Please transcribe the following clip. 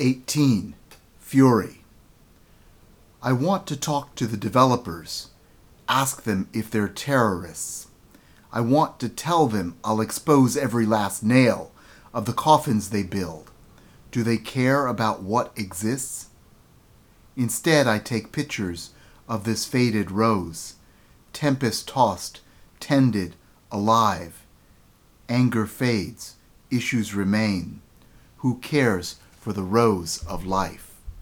18. Fury. I want to talk to the developers, ask them if they're terrorists. I want to tell them I'll expose every last nail of the coffins they build. Do they care about what exists? Instead, I take pictures of this faded rose, tempest tossed, tended, alive. Anger fades, issues remain. Who cares for the rose of life?